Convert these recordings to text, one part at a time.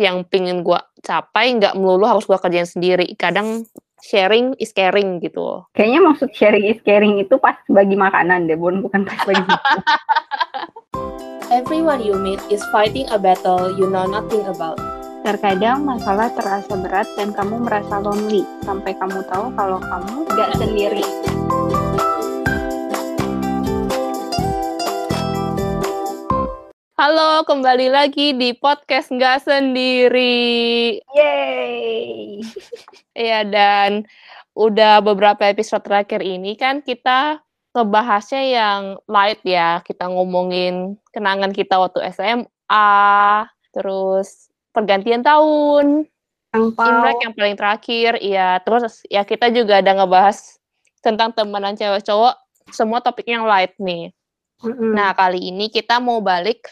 yang pingin gue capai nggak melulu harus gue kerjain sendiri kadang sharing is caring gitu kayaknya maksud sharing is caring itu pas bagi makanan deh bun bukan pas bagi Everyone you meet is fighting a battle you know nothing about. Terkadang masalah terasa berat dan kamu merasa lonely sampai kamu tahu kalau kamu gak sendiri. Halo, kembali lagi di podcast nggak sendiri. Yeay! Iya, dan udah beberapa episode terakhir ini kan kita ngebahasnya yang light ya. Kita ngomongin kenangan kita waktu SMA, terus pergantian tahun, Angpau. Imlek yang paling terakhir, iya. Terus ya kita juga ada ngebahas tentang temenan cewek cowok, semua topiknya yang light nih. Mm-mm. Nah, kali ini kita mau balik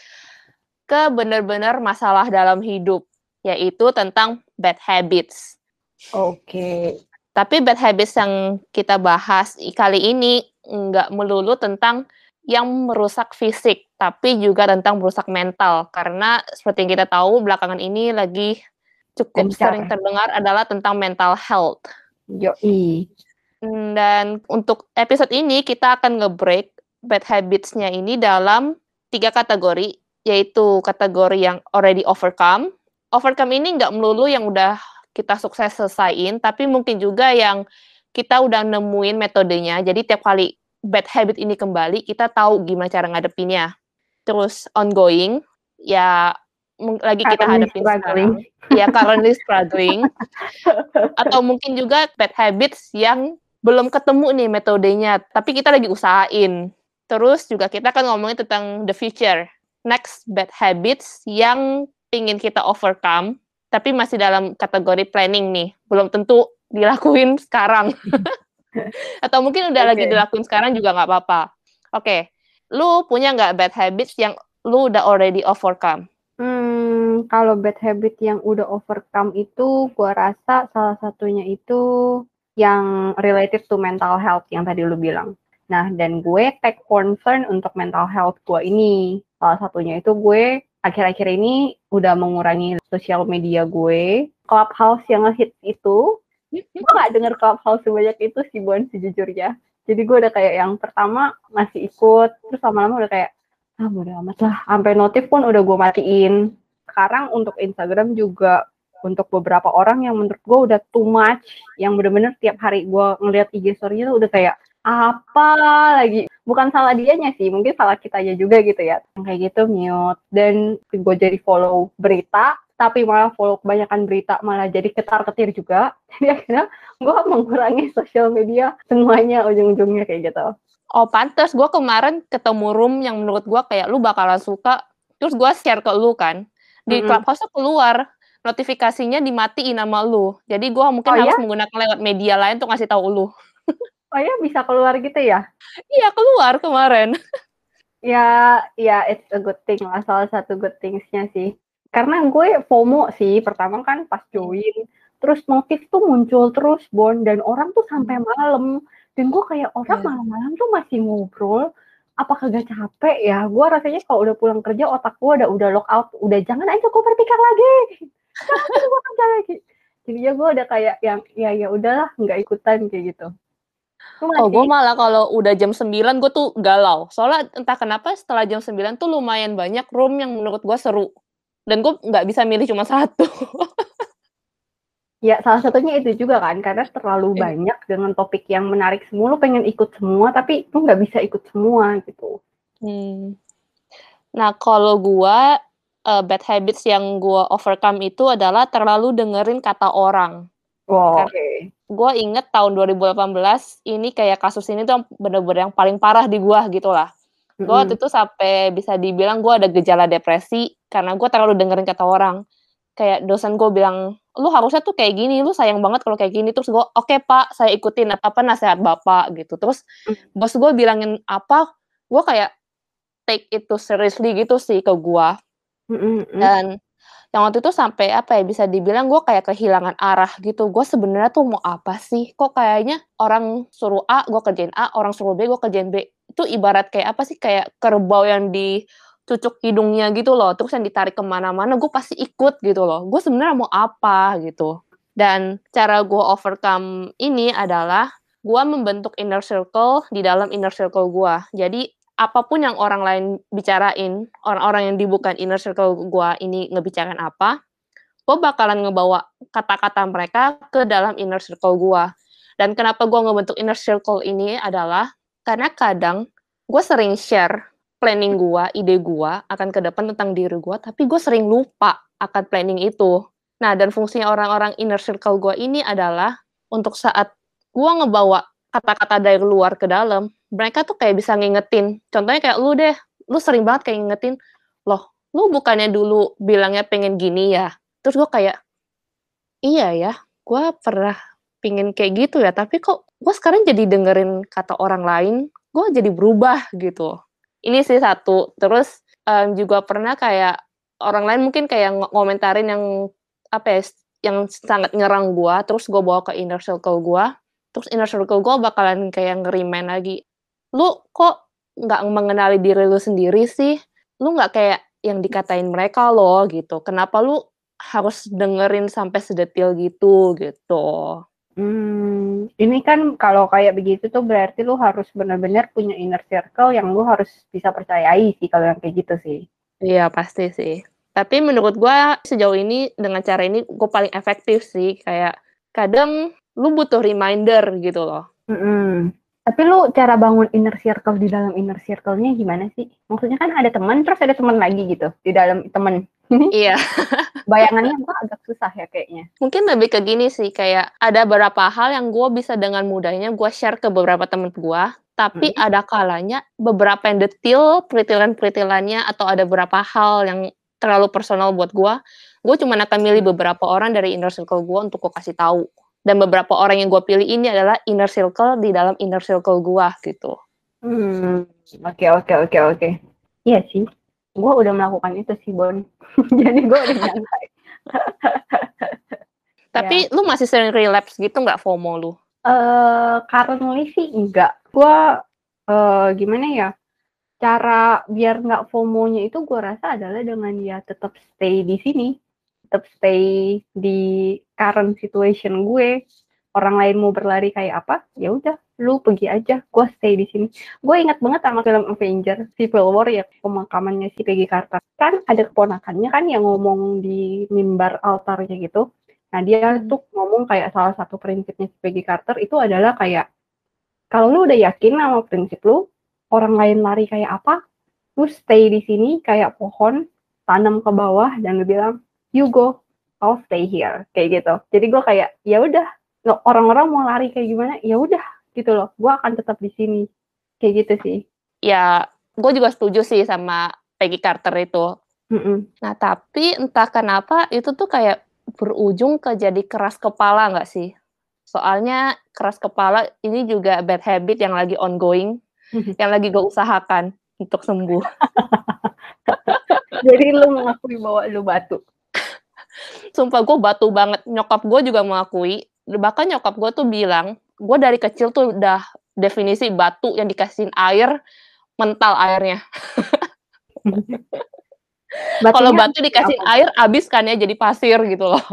ke benar-benar masalah dalam hidup, yaitu tentang bad habits. Oke. Tapi bad habits yang kita bahas kali ini nggak melulu tentang yang merusak fisik, tapi juga tentang merusak mental. Karena seperti yang kita tahu, belakangan ini lagi cukup Gencar. sering terdengar adalah tentang mental health. Yoi. Hmm, Dan untuk episode ini kita akan nge-break bad habits-nya ini dalam tiga kategori, yaitu kategori yang already overcome. Overcome ini nggak melulu yang udah kita sukses selesaiin, tapi mungkin juga yang kita udah nemuin metodenya. Jadi tiap kali bad habit ini kembali, kita tahu gimana cara ngadepinnya. Terus ongoing, ya lagi kita hadapin struggling. sekarang. Ya currently struggling atau mungkin juga bad habits yang belum ketemu nih metodenya, tapi kita lagi usahain. Terus juga kita akan ngomongin tentang the future, next bad habits yang pingin kita overcome, tapi masih dalam kategori planning nih, belum tentu dilakuin sekarang. Atau mungkin udah lagi Oke. dilakuin sekarang juga nggak apa-apa. Oke, lu punya nggak bad habits yang lu udah already overcome? Hmm, kalau bad habit yang udah overcome itu, gua rasa salah satunya itu yang related to mental health yang tadi lu bilang. Nah, dan gue take concern untuk mental health gue ini. Salah satunya itu gue akhir-akhir ini udah mengurangi sosial media gue. Clubhouse yang ngehit itu, gue gak denger Clubhouse sebanyak itu sih, Bon, sejujurnya. Jadi gue udah kayak yang pertama masih ikut, terus lama-lama udah kayak, ah bodo amat lah. Sampai notif pun udah gue matiin. Sekarang untuk Instagram juga untuk beberapa orang yang menurut gue udah too much, yang bener-bener tiap hari gue ngeliat IG story itu udah kayak apa lagi? Bukan salah dianya sih mungkin salah kitanya juga gitu ya. Kayak gitu mute. Dan gue jadi follow berita tapi malah follow kebanyakan berita malah jadi ketar ketir juga. Jadi akhirnya gue mengurangi sosial media semuanya ujung-ujungnya kayak gitu. Oh pantes, gue kemarin ketemu room yang menurut gue kayak lu bakalan suka, terus gue share ke lu kan, di Mm-mm. Clubhouse tuh keluar notifikasinya dimatiin nama lu, jadi gue mungkin Oh, harus ya? menggunakan lewat media lain untuk ngasih tahu lu. oh ya bisa keluar gitu ya? Iya keluar kemarin. ya ya it's a good thing lah salah satu good thingsnya sih. Karena gue FOMO sih pertama kan pas join terus notif tuh muncul terus Bon dan orang tuh sampai malam. Dan gue kayak orang Iya. malam-malam tuh masih ngobrol apa kagak capek ya? Gue rasanya kalau udah pulang kerja otak gue udah udah lock out. Udah jangan aja gue berpikir lagi. Jangan gue kerja lagi. Jadi ya gue udah kayak yang ya ya udahlah nggak ikutan kayak gitu Lu Oh gue masih- malah kalau udah jam 9 gue tuh galau, soalnya entah kenapa setelah jam 9 tuh lumayan banyak room yang menurut gue seru, dan gue nggak bisa milih cuma satu. Ya, salah satunya itu juga kan, karena terlalu Iya. banyak dengan topik yang menarik semua, lu pengen ikut semua, tapi lu nggak bisa ikut semua gitu. Hmm. Nah, kalau gua eh, bad habits yang gua overcome itu adalah terlalu dengerin kata orang. Wow, oke. Gua inget tahun 2018 ini kayak kasus ini tuh bener-bener yang paling parah di gua gitu lah. Gua waktu itu sampai bisa dibilang gua ada gejala depresi karena gua terlalu dengerin kata orang. Kayak dosen gue bilang, lu harusnya tuh kayak gini, lu sayang banget kalau kayak gini. Terus gue, oke pak, saya ikutin apa nasihat bapak gitu. Terus Mm. bos gue bilangin apa, gue kayak take it too seriously gitu sih ke gua. Mm-mm, mm. Dan yang waktu itu sampai apa ya bisa dibilang gue kayak kehilangan arah gitu. Gue sebenarnya tuh mau apa sih? Kok kayaknya orang suruh A, gue kerjain A, orang suruh B, gue kerjain B. Itu ibarat kayak apa sih? Kayak kerbau yang di cucuk hidungnya gitu loh, terus yang ditarik ke mana-mana, gue pasti ikut gitu loh. Gue sebenarnya mau apa gitu. Dan cara gue overcome ini adalah gue membentuk inner circle di dalam inner circle gue. Jadi apa pun yang orang lain bicarain, orang-orang yang di bukan inner circle gue ini ngebicarain apa, gue bakalan ngebawa kata-kata mereka ke dalam inner circle gue. Dan kenapa gue ngebentuk inner circle ini adalah karena kadang gue sering share planning gue, ide gue akan ke depan tentang diri gue, tapi gue sering lupa akan planning itu. Nah, dan fungsinya orang-orang inner circle gue ini adalah untuk saat gue ngebawa kata-kata dari luar ke dalam, mereka tuh kayak bisa ngingetin. Contohnya kayak lu deh, lu sering banget kayak ngingetin, loh, lu bukannya dulu bilangnya pengen gini ya? Terus gue kayak, iya ya, gue pernah pingin kayak gitu ya, tapi kok gue sekarang jadi dengerin kata orang lain, gue jadi berubah gitu ini sih satu terus um, juga pernah kayak orang lain mungkin kayak ngomentarin yang apa ya yang sangat nyerang gue terus gue bawa ke inner circle gue terus inner circle gue bakalan kayak ngerimain lagi lu kok nggak mengenali diri lu sendiri sih lu nggak kayak yang dikatain mereka loh gitu kenapa lu harus dengerin sampai sedetil gitu gitu Hmm, ini kan kalau kayak begitu tuh berarti lu harus benar-benar punya inner circle yang lu harus bisa percayai sih kalau yang kayak gitu sih. Iya pasti sih. Tapi menurut gue sejauh ini dengan cara ini gue paling efektif sih. Kayak kadang lu butuh reminder gitu loh. Mm -hmm. Tapi lu cara bangun inner circle di dalam inner circle-nya gimana sih? Maksudnya kan ada teman terus ada teman lagi gitu di dalam teman. iya. bayangannya gue agak susah ya kayaknya. Mungkin lebih ke gini sih, kayak ada beberapa hal yang gue bisa dengan mudahnya gue share ke beberapa temen gue, tapi hmm. ada kalanya beberapa yang detail peritilan-peritilannya atau ada beberapa hal yang terlalu personal buat gue, gue cuma akan milih beberapa orang dari inner circle gue untuk gue kasih tahu. Dan beberapa orang yang gue pilih ini adalah inner circle di dalam inner circle gue gitu. Hmm, oke oke oke oke. Iya sih gue udah melakukan itu sih Bon jadi gue udah nyantai tapi ya. lu masih sering relapse gitu nggak FOMO lu? Uh, currently sih enggak. Gue uh, gimana ya? Cara biar nggak FOMO-nya itu gue rasa adalah dengan ya tetap stay di sini, tetap stay di current situation gue. Orang lain mau berlari kayak apa, ya udah lu pergi aja, gue stay di sini. Gue ingat banget sama film Avenger, Civil War ya, pemakamannya si Peggy Carter. Kan ada keponakannya kan yang ngomong di mimbar altarnya gitu. Nah dia hmm. tuh ngomong kayak salah satu prinsipnya si Peggy Carter itu adalah kayak, kalau lu udah yakin sama prinsip lu, orang lain lari kayak apa, lu stay di sini kayak pohon, tanam ke bawah dan lu bilang, you go, I'll stay here, kayak gitu. Jadi gue kayak, ya udah, orang-orang mau lari kayak gimana, ya udah, gitu loh. Gue akan tetap di sini kayak gitu sih. Ya gue juga setuju sih sama Peggy Carter itu. Mm -mm. nah tapi entah kenapa itu tuh kayak berujung ke jadi keras kepala nggak sih? Soalnya keras kepala ini juga bad habit yang lagi ongoing yang lagi gue usahakan untuk sembuh. Jadi lu mengakui bahwa lu batu sumpah gue batu banget nyokap gue juga mengakui bahkan nyokap gue tuh bilang gue dari kecil tuh udah definisi batu yang dikasihin air mental airnya. Kalau batu dikasih apa? air abis kan ya jadi pasir gitu loh.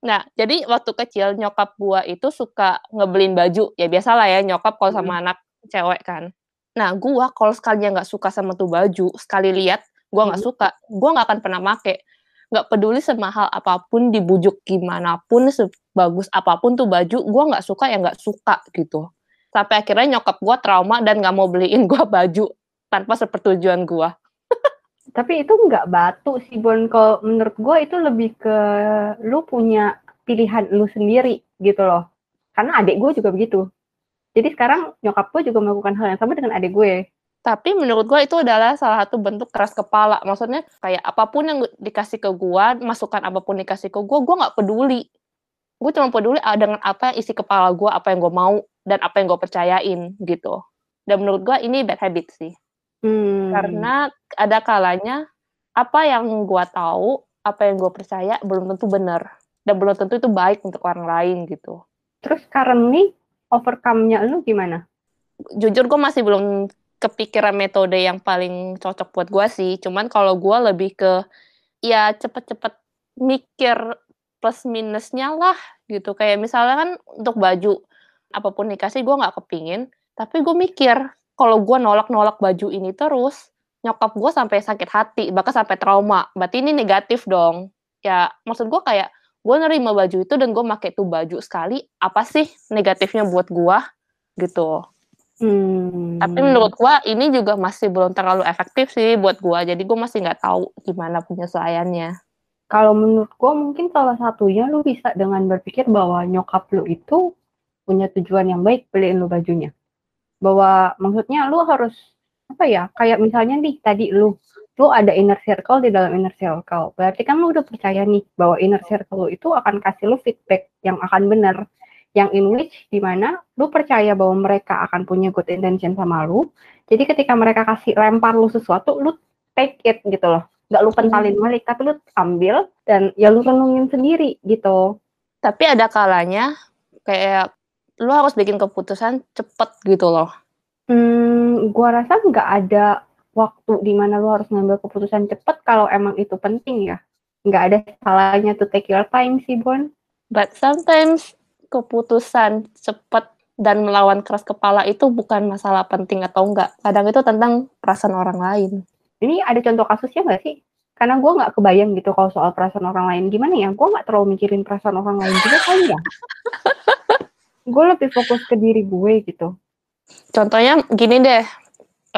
Nah, jadi waktu kecil nyokap gua itu suka ngebelin baju. Ya biasalah ya nyokap kalau sama hmm. anak cewek kan. Nah, gua kalau sekalinya nggak suka sama tuh baju, sekali lihat gua nggak hmm. suka, gua nggak akan pernah make nggak peduli semahal apa pun dibujuk gimana pun sebagus apa pun tuh baju gue nggak suka ya nggak suka gitu. Sampai akhirnya nyokap gue trauma dan nggak mau beliin gue baju tanpa sepertujuan gue tapi itu nggak batu sih Bon. Kalau menurut gue itu lebih ke lu punya pilihan lu sendiri gitu loh. Karena adik gue juga begitu. Jadi sekarang nyokap gue juga melakukan hal yang sama dengan adik gue tapi menurut gue itu adalah salah satu bentuk keras kepala. Maksudnya kayak apa pun yang dikasih ke gue, masukan apa pun dikasih ke gue, gue nggak peduli. Gue cuma peduli ah, dengan apa yang isi kepala gue, apa yang gue mau, dan apa yang gue percayain gitu. Dan menurut gue ini bad habit sih. Hmm. Karena ada kalanya apa yang gue tahu, apa yang gue percaya belum tentu benar. Dan belum tentu itu baik untuk orang lain gitu. Terus currently overcome-nya lu gimana? Jujur gue masih belum kepikiran metode yang paling cocok buat gue sih. Cuman kalau gue lebih ke ya cepet-cepet mikir plus minusnya lah gitu. Kayak misalnya kan untuk baju apa pun dikasih gue nggak kepingin, tapi gue mikir kalau gue nolak-nolak baju ini terus nyokap gue sampai sakit hati bahkan sampai trauma. Berarti ini negatif dong. Ya maksud gue kayak gue nerima baju itu dan gue pakai tuh baju sekali apa sih negatifnya buat gue gitu hmm. tapi menurut gue ini juga masih belum terlalu efektif sih buat gue jadi gue masih nggak tahu gimana penyesuaiannya. Kalau menurut gue mungkin salah satunya lu bisa dengan berpikir bahwa nyokap lu itu punya tujuan yang baik beliin lu bajunya. Bahwa maksudnya lu harus apa ya kayak misalnya nih tadi lu lu ada inner circle di dalam inner circle. Berarti kan lu udah percaya nih bahwa inner circle lu itu akan kasih lu feedback yang akan benar yang in which di mana lu percaya bahwa mereka akan punya good intention sama lu jadi ketika mereka kasih lempar lu sesuatu lu take it gitu loh nggak lu pentalin hmm. balik tapi lu ambil dan ya lu renungin sendiri gitu tapi ada kalanya kayak lu harus bikin keputusan cepet gitu loh Hmm, gua rasa nggak ada waktu di mana lu harus ngambil keputusan cepat kalau emang itu penting ya. Nggak ada salahnya to take your time sih, Bon. But sometimes keputusan cepat dan melawan keras kepala itu bukan masalah penting atau enggak. Kadang itu tentang perasaan orang lain. Ini ada contoh kasusnya nggak sih? Karena gue nggak kebayang gitu kalau soal perasaan orang lain. Gimana ya? Gue nggak terlalu mikirin perasaan orang lain juga kali ya. gue lebih fokus ke diri gue gitu. Contohnya gini deh,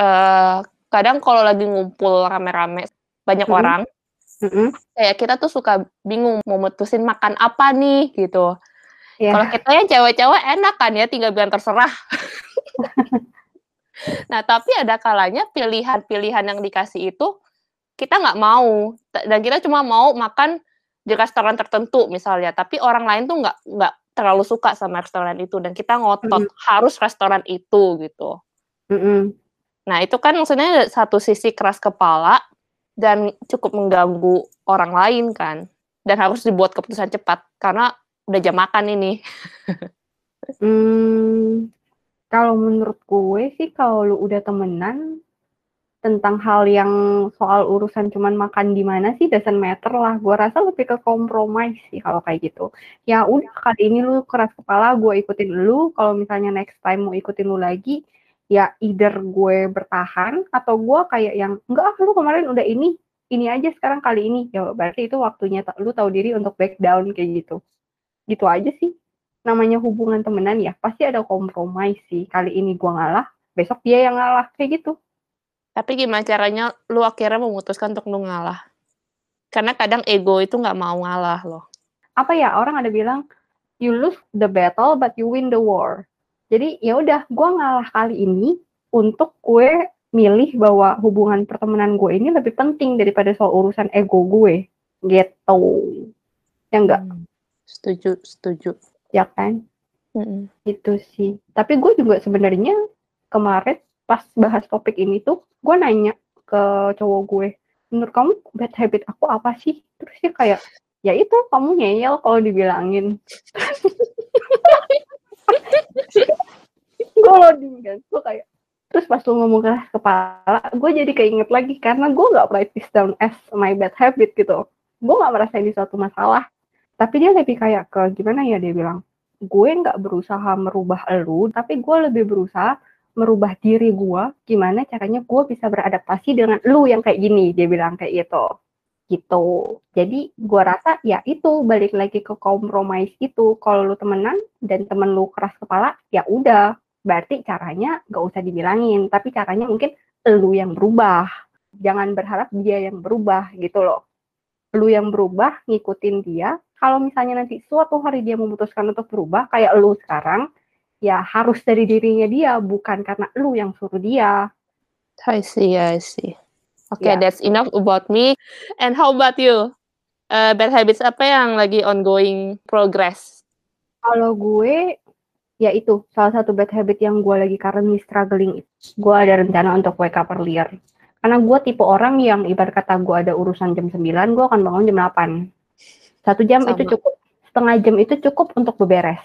uh, kadang kalau lagi ngumpul rame-rame banyak mm -hmm. orang, mm -hmm. kayak kita tuh suka bingung mau mutusin makan apa nih gitu. Yeah. Kalau kita yang cewek-cewek enak kan ya tinggal bilang terserah. nah tapi ada kalanya pilihan-pilihan yang dikasih itu kita nggak mau dan kita cuma mau makan di restoran tertentu misalnya, tapi orang lain tuh nggak nggak terlalu suka sama restoran itu dan kita ngotot mm. harus restoran itu gitu. Mm -hmm. Nah itu kan maksudnya satu sisi keras kepala dan cukup mengganggu orang lain kan dan harus dibuat keputusan cepat karena udah jam makan ini. hmm, kalau menurut gue sih kalau lu udah temenan tentang hal yang soal urusan cuman makan di mana sih doesn't matter lah. Gue rasa lebih ke kompromi sih kalau kayak gitu. Ya udah kali ini lu keras kepala, gue ikutin lu. Kalau misalnya next time mau ikutin lu lagi, ya either gue bertahan atau gue kayak yang enggak lu kemarin udah ini, ini aja sekarang kali ini. Ya berarti itu waktunya lu tahu diri untuk back down kayak gitu. Gitu aja sih. Namanya hubungan temenan ya pasti ada kompromi sih. Kali ini gue ngalah, besok dia yang ngalah kayak gitu. Tapi gimana caranya lu akhirnya memutuskan untuk lu ngalah? Karena kadang ego itu nggak mau ngalah loh. Apa ya orang ada bilang you lose the battle but you win the war. Jadi ya udah gue ngalah kali ini untuk gue milih bahwa hubungan pertemanan gue ini lebih penting daripada soal urusan ego gue gitu. Ya enggak? Hmm. Setuju, setuju. Ya kan? Mm Itu sih. Tapi gue juga sebenarnya kemarin pas bahas topik ini tuh gue nanya ke cowok gue menurut kamu bad habit aku apa sih terus dia kayak ya itu kamu ngeyel kalau dibilangin gue loading kan gue kayak terus pas lu ngomong keras kepala gue jadi keinget lagi karena gue gak write this down as my bad habit gitu gue gak merasa ini suatu masalah tapi dia lebih kayak ke gimana ya dia bilang gue nggak berusaha merubah elu tapi gue lebih berusaha merubah diri gue, gimana caranya gue bisa beradaptasi dengan lu yang kayak gini, dia bilang kayak gitu. Gitu. Jadi gue rasa ya itu balik lagi ke kompromis itu. Kalau lu temenan dan temen lu keras kepala, ya udah. Berarti caranya gak usah dibilangin, tapi caranya mungkin lu yang berubah. Jangan berharap dia yang berubah gitu loh. Lu yang berubah, ngikutin dia. Kalau misalnya nanti suatu hari dia memutuskan untuk berubah, kayak lu sekarang, ya harus dari dirinya dia bukan karena lu yang suruh dia. I see, I see. Okay, yeah. that's enough about me. And how about you? Uh, bad habits apa yang lagi ongoing progress? Kalau gue, ya itu salah satu bad habit yang gue lagi currently struggling. Gue ada rencana untuk wake up earlier. Karena gue tipe orang yang ibarat kata gue ada urusan jam 9, gue akan bangun jam 8. Satu jam Sama. itu cukup. Setengah jam itu cukup untuk beberes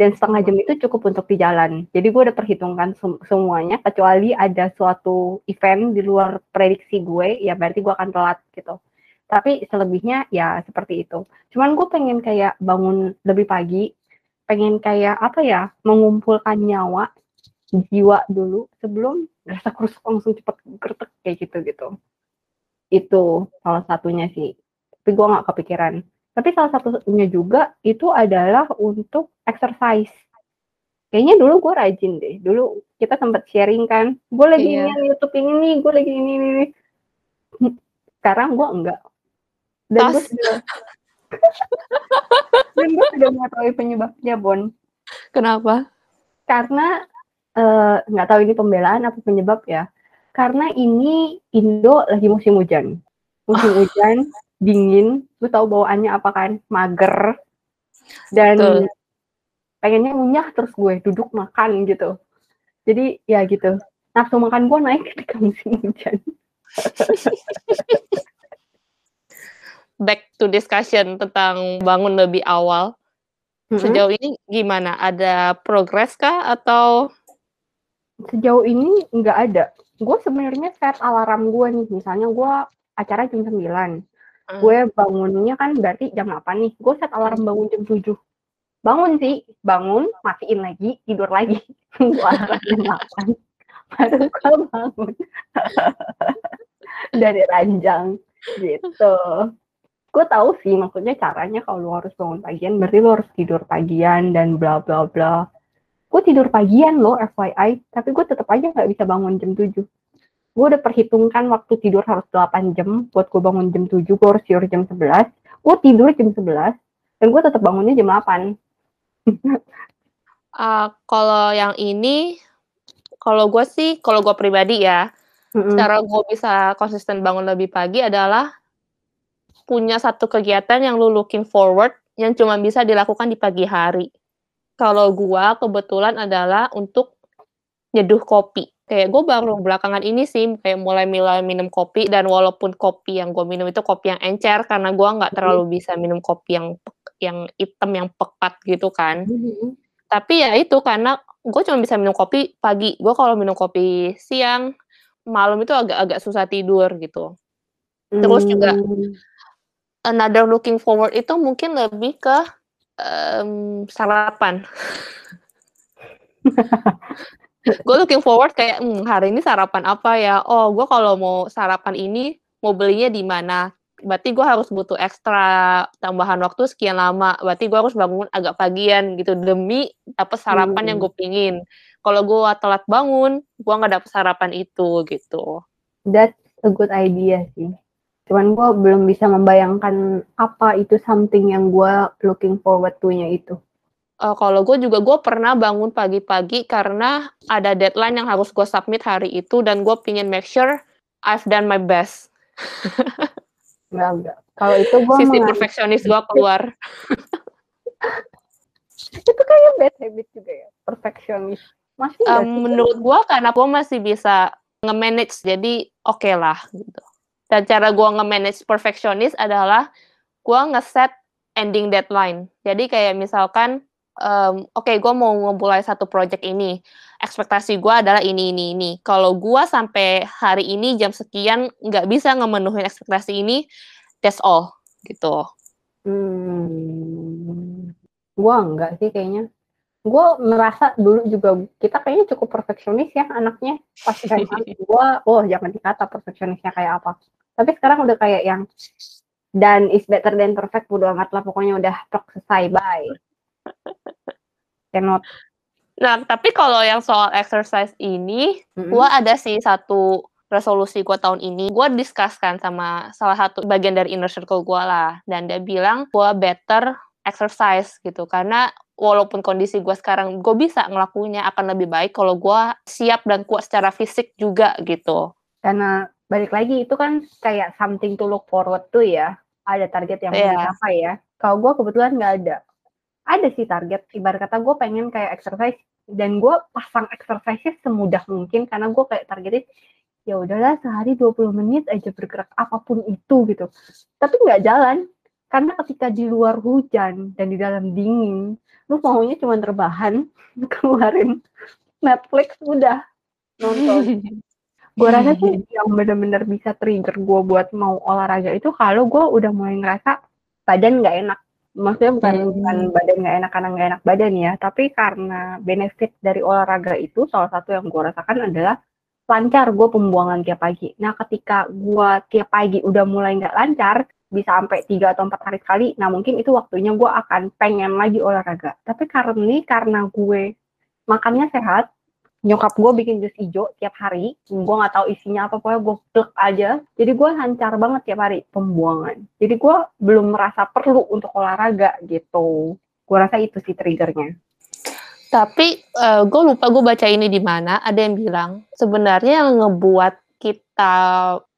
dan setengah jam itu cukup untuk di jalan. Jadi gue udah perhitungkan sem semuanya, kecuali ada suatu event di luar prediksi gue, ya berarti gue akan telat gitu. Tapi selebihnya ya seperti itu. Cuman gue pengen kayak bangun lebih pagi, pengen kayak apa ya, mengumpulkan nyawa, jiwa dulu sebelum rasa kurus langsung cepet gertek kayak gitu gitu. Itu salah satunya sih. Tapi gue nggak kepikiran tapi salah satunya juga itu adalah untuk exercise. Kayaknya dulu gue rajin deh. Dulu kita sempat sharing kan, gue lagi iya. ini YouTube ini nih, gue lagi ini ini. Sekarang gue enggak. Dan gue sudah dan gue sudah mengetahui penyebabnya Bon. Kenapa? Karena uh, nggak tahu ini pembelaan apa penyebab ya. Karena ini Indo lagi musim hujan. Musim hujan dingin, lu tahu bawaannya apa kan? Mager. Dan Betul. pengennya ngunyah terus gue duduk makan gitu. Jadi ya gitu. Nafsu makan gue naik ketika musim hujan. Back to discussion tentang bangun lebih awal. Mm-hmm. Sejauh ini gimana? Ada progres kah atau sejauh ini nggak ada. Gue sebenarnya set alarm gue nih, misalnya gue acara jam 9 gue bangunnya kan berarti jam 8 nih. Gue set alarm bangun jam 7 bangun sih. Bangun matiin lagi tidur lagi. Gue alarm jam 8 baru gue bangun. Dari ranjang. Gitu. Gue tahu sih maksudnya caranya kalau lu harus bangun pagian berarti lu harus tidur pagian dan bla bla bla. Gue tidur pagian loh FYI tapi gue tetap aja nggak bisa bangun jam 7 gue udah perhitungkan waktu tidur harus 8 jam buat gue bangun jam 7 gue harus tidur jam 11 gue tidur jam 11 dan gue tetap bangunnya jam 8 uh, ah, kalau yang ini kalau gue sih kalau gue pribadi ya mm-hmm. cara gue bisa konsisten bangun lebih pagi adalah punya satu kegiatan yang lu looking forward yang cuma bisa dilakukan di pagi hari. Kalau gue kebetulan adalah untuk nyeduh kopi kayak gue baru belakangan ini sih kayak mulai mulai minum kopi dan walaupun kopi yang gue minum itu kopi yang encer karena gue nggak terlalu mm-hmm. bisa minum kopi yang yang hitam yang pekat gitu kan mm-hmm. tapi ya itu karena gue cuma bisa minum kopi pagi gue kalau minum kopi siang malam itu agak-agak susah tidur gitu terus juga mm. another looking forward itu mungkin lebih ke um, sarapan gue looking forward kayak hmm, hari ini sarapan apa ya? Oh gue kalau mau sarapan ini mau belinya di mana? Berarti gue harus butuh ekstra tambahan waktu sekian lama. Berarti gue harus bangun agak pagian gitu demi dapet sarapan hmm. yang gue pingin. Kalau gue telat bangun gue nggak dapet sarapan itu gitu. That's a good idea sih. Cuman gue belum bisa membayangkan apa itu something yang gue looking forward to-nya itu Uh, kalau gue juga gue pernah bangun pagi-pagi karena ada deadline yang harus gue submit hari itu dan gue pingin make sure I've done my best. enggak, enggak. Kalau itu gue Sisi perfeksionis gue keluar. itu kayak bad habit juga ya, perfeksionis. Masih um, menurut gue karena gue masih bisa nge-manage, jadi oke okay lah gitu. Dan cara gue nge-manage perfeksionis adalah gue nge-set ending deadline. Jadi kayak misalkan um, oke okay, gue mau memulai satu project ini. Ekspektasi gue adalah ini ini ini. Kalau gue sampai hari ini jam sekian nggak bisa ngemenuhin ekspektasi ini that's all gitu. Hmm, gue enggak sih kayaknya. Gue merasa dulu juga kita kayaknya cukup perfeksionis ya anaknya. Pas SMA gue oh jangan dikata perfeksionisnya kayak apa. Tapi sekarang udah kayak yang dan is better than perfect udah amat lah pokoknya udah selesai bye cannot. Nah, tapi kalau yang soal exercise ini, mm-hmm. gue ada sih satu resolusi gue tahun ini. Gue diskuskan sama salah satu bagian dari inner circle gue lah. Dan dia bilang, gue better exercise gitu. Karena walaupun kondisi gue sekarang, gue bisa ngelakuinnya akan lebih baik kalau gue siap dan kuat secara fisik juga gitu. Karena balik lagi, itu kan kayak something to look forward to ya. Ada target yang yeah. dicapai ya. Kalau gue kebetulan nggak ada ada sih target. Ibarat kata gue pengen kayak exercise. Dan gue pasang exercise semudah mungkin. Karena gue kayak targetin ya udahlah sehari 20 menit aja bergerak apa pun itu gitu. Tapi nggak jalan. Karena ketika di luar hujan dan di dalam dingin, lu maunya cuma terbahan, keluarin Netflix udah nonton. gue rasa tuh yang bener-bener bisa trigger gue buat mau olahraga itu kalau gue udah mulai ngerasa badan nggak enak. Maksudnya bukan Hmm. bukan badan nggak enak karena nggak enak badan ya, tapi karena benefit dari olahraga itu salah satu yang gue rasakan adalah lancar gue pembuangan tiap pagi. Nah ketika gue tiap pagi udah mulai nggak lancar, bisa sampai tiga atau empat hari sekali, nah mungkin itu waktunya gue akan pengen lagi olahraga. Tapi karena ini karena gue makannya sehat, nyokap gue bikin jus hijau tiap hari, gue nggak tahu isinya apa, pokoknya gue plek aja. Jadi gue lancar banget tiap hari pembuangan. Jadi gue belum merasa perlu untuk olahraga gitu. Gue rasa itu sih triggernya. Tapi gue lupa gue baca ini di mana ada yang bilang sebenarnya yang ngebuat kita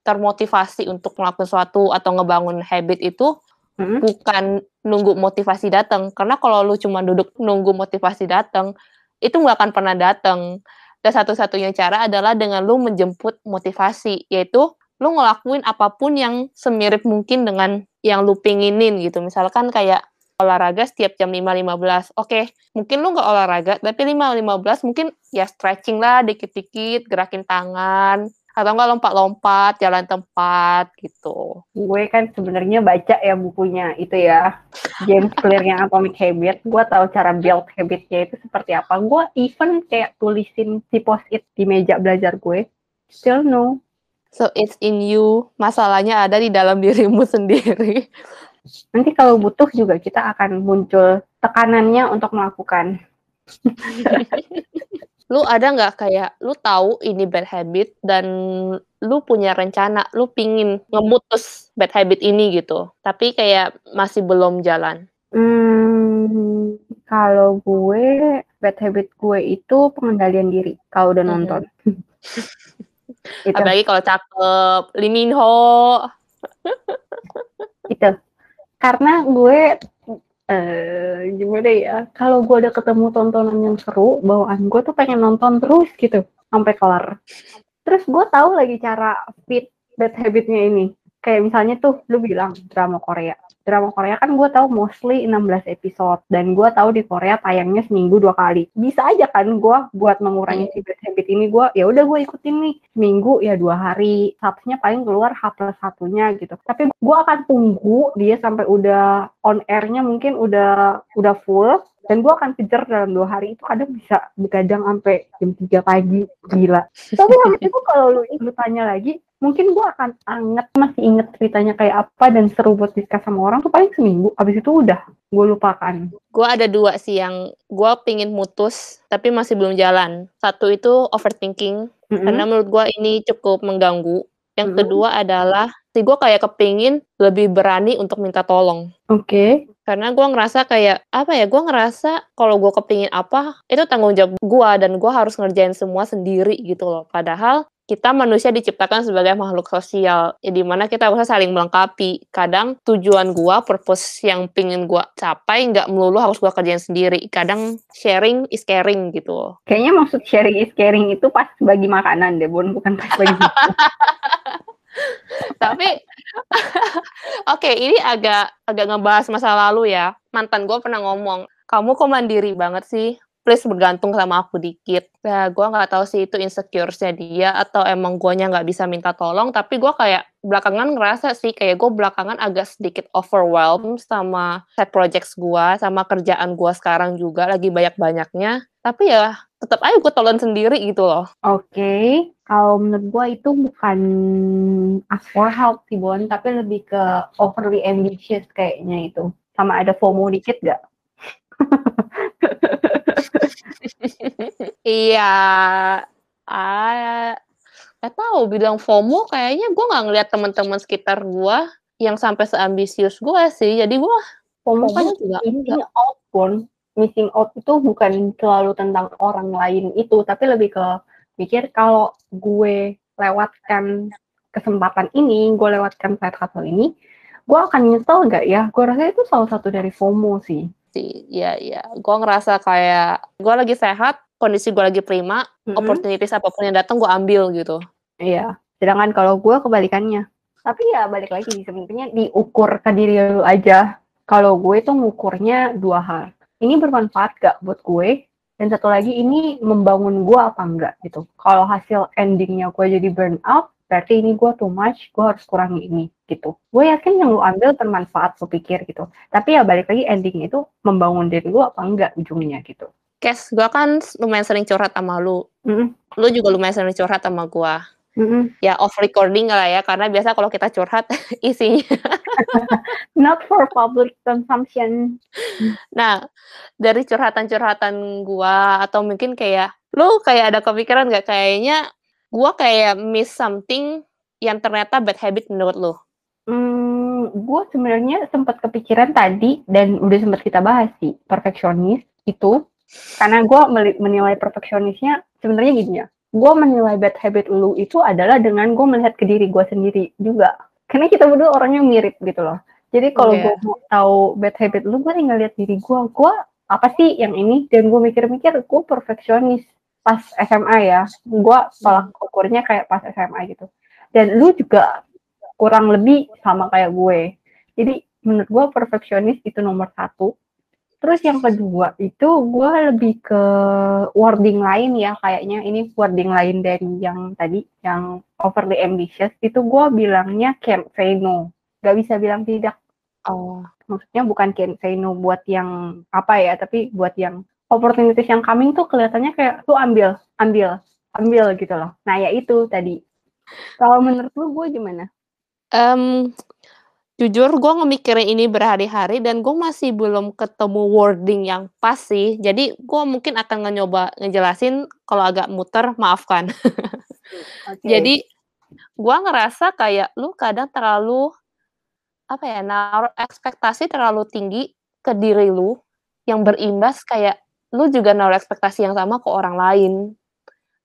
termotivasi untuk melakukan sesuatu atau ngebangun habit itu Hmm? bukan nunggu motivasi datang karena kalau lu cuma duduk nunggu motivasi datang itu nggak akan pernah datang dan satu-satunya cara adalah dengan lu menjemput motivasi yaitu lu ngelakuin apa pun yang semirip mungkin dengan yang lu pinginin gitu. Misalkan kayak olahraga setiap jam 5.15 oke mungkin lu nggak olahraga tapi 5.15 mungkin ya stretching lah dikit-dikit gerakin tangan atau enggak lompat-lompat jalan tempat gitu. Gue kan sebenarnya baca ya bukunya itu ya. James Clear yang Atomic Habit. Gue tahu cara build habitnya itu seperti apa. Gue even kayak tulisin si post it di meja belajar gue. Still no. So it's in you. Masalahnya ada di dalam dirimu sendiri. nanti kalau butuh juga kita akan muncul tekanannya untuk melakukan lu ada nggak kayak lu tahu ini bad habit dan lu punya rencana, lu pingin ngemutus bad habit ini gitu. Tapi kayak masih belum jalan. Hmm, kalau gue bad habit gue itu pengendalian diri kalau udah nonton. itu Apalagi kalau cakep, Lee Min Ho. itu. Karena gue eh gimana ya? Kalau gue udah ketemu tontonan yang seru, bawaan gue tuh pengen nonton terus gitu sampai kelar. Terus gue tahu lagi cara fit bad habitnya ini. Kayak misalnya tuh lu bilang drama Korea. Drama Korea kan gue tahu mostly 16 episode dan gue tahu di Korea tayangnya seminggu dua kali. Bisa aja kan gue buat mengurangi si bad habit ini gue ya udah gue ikutin nih seminggu ya dua hari. Sabtunya paling keluar H plus satunya gitu. Tapi gue akan tunggu dia sampai udah on airnya mungkin udah udah full dan gue akan kejar dalam dua hari itu kadang bisa begadang sampai jam 3 pagi gila tapi habis itu kalau lu, lu tanya lagi mungkin gue akan anget masih inget ceritanya kayak apa dan seru buat diskus sama orang tuh paling seminggu habis itu udah gue lupakan Gue ada dua sih yang gue pingin mutus tapi masih belum jalan. Satu itu overthinking Mm-mm. karena menurut gue ini cukup mengganggu. Yang Mhm. kedua adalah si gue kayak kepingin lebih berani untuk minta tolong. oke Karena gue ngerasa kayak apa ya? Gue ngerasa kalau gue kepingin apa itu tanggung jawab gue dan gue harus ngerjain semua sendiri gitu loh. Padahal kita manusia diciptakan sebagai makhluk sosial, ya di mana kita bisa saling melengkapi. Kadang tujuan gue, purpose yang pingin gue capai nggak melulu harus gue kerjain sendiri. Kadang sharing is caring gitu. kayaknya maksud sharing is caring itu pas bagi makanan deh bukan pas bagi Tapi oke, ini agak agak ngebahas masa lalu ya. Mantan gue pernah ngomong, kamu kok mandiri banget sih? Please bergantung sama aku dikit. Ya, gue nggak tahu sih itu insecure-nya dia atau emang guanya nggak bisa minta tolong. Tapi gue kayak belakangan ngerasa sih kayak gue belakangan agak sedikit overwhelmed sama set projects gue, sama kerjaan gue sekarang juga lagi banyak-banyaknya. Tapi ya tetap aja gue tolong sendiri gitu loh. Oke, kalau menurut gue itu bukan ask for help sih Bon, tapi lebih ke overly ambitious kayaknya itu. Sama ada FOMO dikit gak? Iya, ah, nggak tahu bilang FOMO kayaknya gue nggak ngeliat teman-teman sekitar gue yang sampai seambisius gue sih. Jadi gue FOMO kan juga missing out Bon. Missing out itu bukan selalu tentang orang lain itu, tapi lebih ke mikir kalau gue lewatkan kesempatan ini, gue lewatkan side hustle ini, gue akan nyesel nggak ya? Gue rasa itu salah satu dari FOMO sih. Sih. Iya, iya. Gue ngerasa kayak gue lagi sehat, kondisi gue lagi prima, Mm-mm. opportunities apa pun yang datang gue ambil gitu. Iya. Sedangkan kalau gue kebalikannya, Tapi ya balik lagi sebenarnya diukur ke diri lu aja. Kalau gue tuh ngukurnya dua hal. Ini bermanfaat gak buat gue? Dan satu lagi ini membangun gue apa enggak gitu. Kalau hasil endingnya gue jadi burn out, berarti ini gue too much, gue harus kurangi ini gitu. Gue yakin yang lu ambil bermanfaat, lu pikir gitu. Tapi ya balik lagi endingnya itu membangun diri lu apa enggak ujungnya gitu. Kes, gue kan lumayan sering curhat sama lu. Mm -mm. Lu juga lumayan sering curhat sama gue. Mm -mm. Ya off recording lah ya, karena biasa kalau kita curhat isinya. Not for public consumption. Nah, dari curhatan-curhatan gua atau mungkin kayak lu kayak ada kepikiran nggak kayaknya gua kayak miss something yang ternyata bad habit menurut lu? Hmm, gue sebenarnya sempat kepikiran tadi dan udah sempat kita bahas sih perfeksionis itu. Karena gue menilai perfeksionisnya sebenarnya gini ya gue menilai bad habit lu itu adalah dengan gue melihat ke diri gue sendiri juga. Karena kita berdua orangnya mirip gitu loh. Jadi kalau Iya. gue mau tahu bad habit lu gue tinggal lihat diri gue gue apa sih yang ini? Dan gue mikir-mikir gue perfeksionis pas SMA ya. Gue tolak ukurnya kayak pas SMA gitu. Dan lu juga kurang lebih sama kayak gue. Jadi menurut gue perfeksionis itu nomor satu. Terus yang kedua itu gue lebih ke wording lain ya kayaknya. Ini wording lain dari yang tadi yang overly ambitious. Itu gue bilangnya can't say no. Gak bisa bilang tidak. Oh. maksudnya bukan can't say no buat yang apa ya tapi buat yang opportunities yang coming tuh kelihatannya kayak lu ambil ambil ambil gitu loh. Nah ya itu tadi. Kalau menurut lu gue gimana Em, jujur gue ngemikirin ini berhari-hari dan gue masih belum ketemu wording yang pas sih. Jadi gue mungkin akan nyoba ngejelasin kalau agak muter, maafkan. Oke. Jadi gue ngerasa kayak lu kadang terlalu apa ya naruh ekspektasi terlalu tinggi ke diri lu yang berimbas kayak lu juga naruh ekspektasi yang sama ke orang lain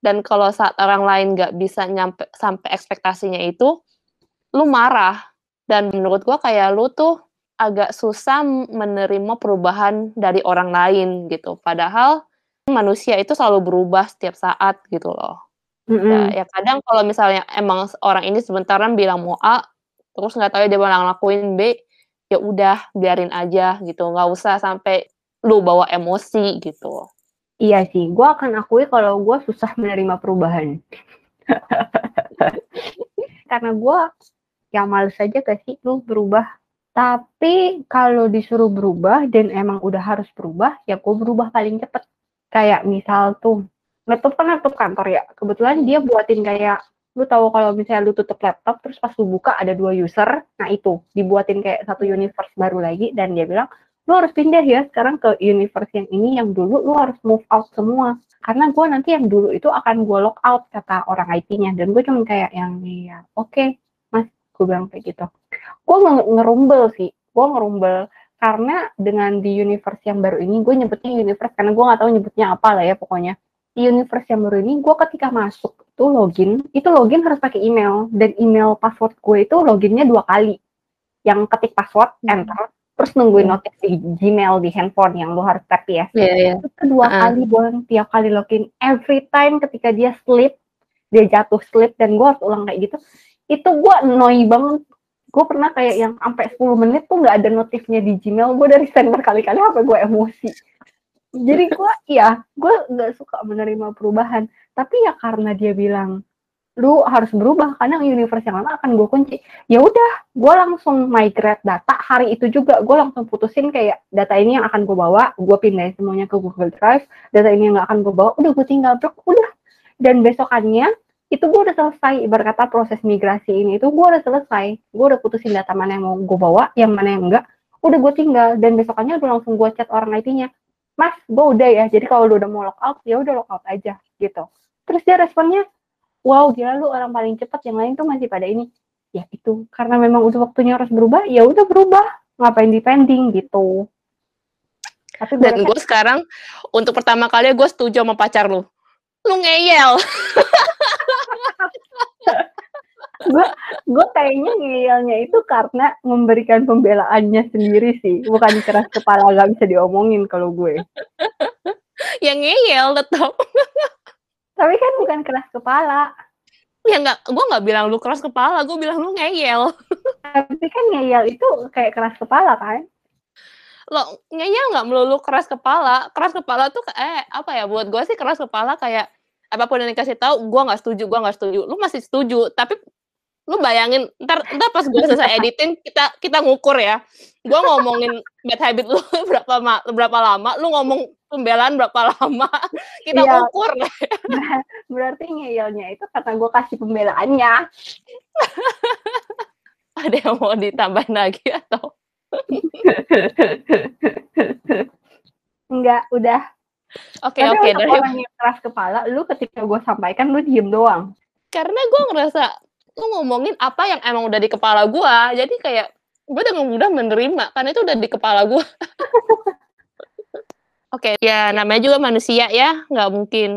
dan kalau saat orang lain nggak bisa nyampe sampai ekspektasinya itu lu marah dan menurut gua kayak lu tuh agak susah menerima perubahan dari orang lain gitu padahal manusia itu selalu berubah setiap saat gitu loh Mm-mm. Ya, ya kadang kalau misalnya emang orang ini sebentaran bilang mau A, terus nggak tahu ya dia malah ngelakuin B, ya udah biarin aja gitu, nggak usah sampai lu bawa emosi gitu. Iya sih, gue akan akui kalau gue susah menerima perubahan. Karena gue ya males aja gak sih lu berubah. Tapi kalau disuruh berubah dan emang udah harus berubah, ya gue berubah paling cepet. Kayak misal tuh, laptop kan laptop kantor ya. Kebetulan dia buatin kayak, lu tahu kalau misalnya lu tutup laptop, terus pas lu buka ada dua user, nah itu, dibuatin kayak satu universe baru lagi, dan dia bilang, lu harus pindah ya sekarang ke universe yang ini yang dulu lu harus move out semua karena gue nanti yang dulu itu akan gue lock out kata orang IT-nya dan gue cuma kayak yang ya oke mas gue bilang kayak gitu gue nge ngerumbel sih gue ngerumbel karena dengan di universe yang baru ini gue nyebutnya universe karena gue nggak tahu nyebutnya apa lah ya pokoknya di universe yang baru ini gue ketika masuk itu login itu login harus pakai email dan email password gue itu loginnya dua kali yang ketik password enter terus nungguin Hmm. notif di Gmail di handphone yang lu harus tap ya. Iya, iya. Itu kedua Ah. kali gue tiap kali login every time ketika dia slip, dia jatuh slip dan gue harus ulang kayak gitu. Itu gue annoy banget. Gue pernah kayak yang sampai 10 menit tuh nggak ada notifnya di Gmail. Gue dari send berkali-kali apa gue emosi. Jadi gue ya gue nggak suka menerima perubahan. Tapi ya karena dia bilang lu harus berubah karena universe yang lama akan gue kunci ya udah gue langsung migrate data hari itu juga gue langsung putusin kayak data ini yang akan gue bawa gue pindahin semuanya ke Google Drive data ini yang nggak akan gue bawa udah gue tinggal blok udah dan besokannya itu gue udah selesai ibarat kata proses migrasi ini itu gue udah selesai. Gue udah putusin data mana yang mau gue bawa yang mana yang enggak udah gue tinggal. Dan besokannya udah langsung gue chat orang IT-nya mas gue udah ya jadi kalau lu udah mau lockout ya udah lockout aja gitu. Terus dia responnya wow gila lu orang paling cepat yang lain tuh masih pada ini. Ya itu karena memang udah waktunya harus berubah ya udah berubah. Ngapain depending gitu. Tapi Dan gue sekarang untuk pertama kali gue setuju sama pacar lu. Lu ngeyel. gue gue kayaknya ngeyelnya itu karena memberikan pembelaannya sendiri sih bukan keras kepala gak bisa diomongin kalau gue yang ngeyel tetap. tapi kan bukan keras kepala Ya nggak, gue nggak bilang lu keras kepala, gue bilang lu ngeyel. Tapi kan ngeyel itu kayak keras kepala kan? Lo ngeyel nggak melulu keras kepala. Keras kepala tuh eh apa ya? Buat gue sih keras kepala kayak apa pun yang dikasih tahu, gue nggak setuju, gue nggak setuju. Lu masih setuju, tapi lu bayangin ntar ntar pas gue selesai editing kita kita ngukur ya. Gue ngomongin bad habit lu berapa berapa lama lu ngomong pembelaan berapa lama kita iya. ukur berarti ngeyelnya itu karena gue kasih pembelaannya. Ada yang mau ditambahin lagi atau? Enggak udah. Oke okay, oke okay, dari orang yang keras kepala lu ketika gue sampaikan lu diem doang. Karena gue ngerasa lu ngomongin apa yang emang udah di kepala gue jadi kayak gue dengan mudah menerima karena itu udah di kepala gue Oke, okay, ya namanya juga manusia ya, nggak mungkin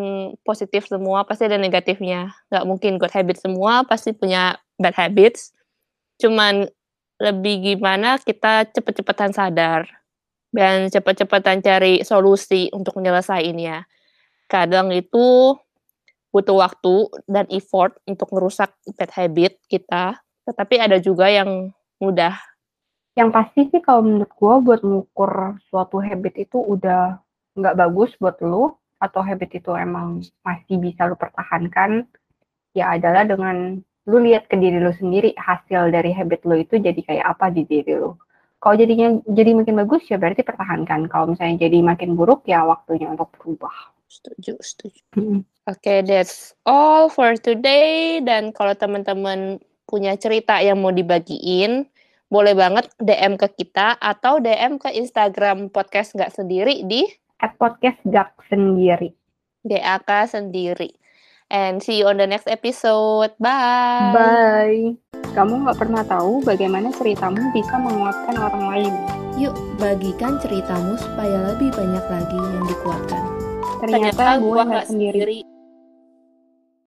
positif semua, pasti ada negatifnya. Nggak mungkin good habit semua, pasti punya bad habits. Cuman lebih gimana kita cepet-cepetan sadar dan cepet-cepetan cari solusi untuk menyelesaikannya. Kadang itu butuh waktu dan effort untuk merusak bad habit kita, tetapi ada juga yang mudah. Yang pasti sih kalau menurut gue buat mengukur suatu habit itu udah nggak bagus buat lu, atau habit itu emang masih bisa lu pertahankan, ya adalah dengan lu lihat ke diri lu sendiri hasil dari habit lu itu jadi kayak apa di diri lu. Kalau jadinya jadi makin bagus ya berarti pertahankan. Kalau misalnya jadi makin buruk ya waktunya untuk berubah. Setuju, setuju. Hmm. Oke, okay, that's all for today. Dan kalau teman-teman punya cerita yang mau dibagiin, boleh banget DM ke kita atau DM ke Instagram podcast nggak sendiri di at podcast gak sendiri. DAK sendiri. And see you on the next episode. Bye. Bye. Kamu nggak pernah tahu bagaimana ceritamu bisa menguatkan orang lain. Yuk, bagikan ceritamu supaya lebih banyak lagi yang dikuatkan. Ternyata, Ternyata gue nggak sendiri. sendiri.